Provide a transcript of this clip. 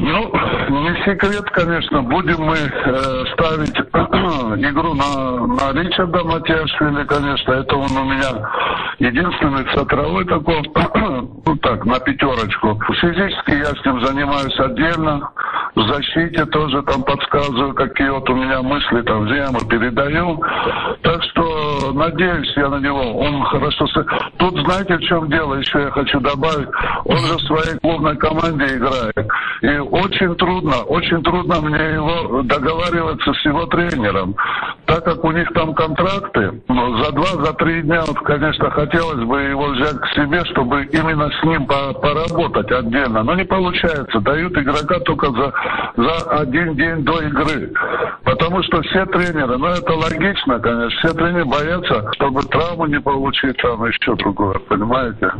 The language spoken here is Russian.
Ну, не секрет, конечно, будем мы э, ставить игру на, на Ричарда Матяшвили, конечно, это он у меня единственный центровой такой, ну так, на пятерочку. Физически я с ним занимаюсь отдельно, в защите тоже там подсказываю, какие вот у меня мысли там, где я ему передаю. Так что надеюсь я на него, он хорошо... Тут знаете, в чем дело, еще я хочу добавить, он же в своей клубной команде играет. И очень трудно, очень трудно мне его договариваться с его тренером. Так как у них там контракты, ну, за два, за три дня, вот, конечно, хотелось бы его взять к себе, чтобы именно с ним поработать отдельно. Но не получается. Дают игрока только за, за один день до игры. Потому что все тренеры, ну это логично, конечно, все тренеры боятся, чтобы травму не получить, там еще другое, понимаете?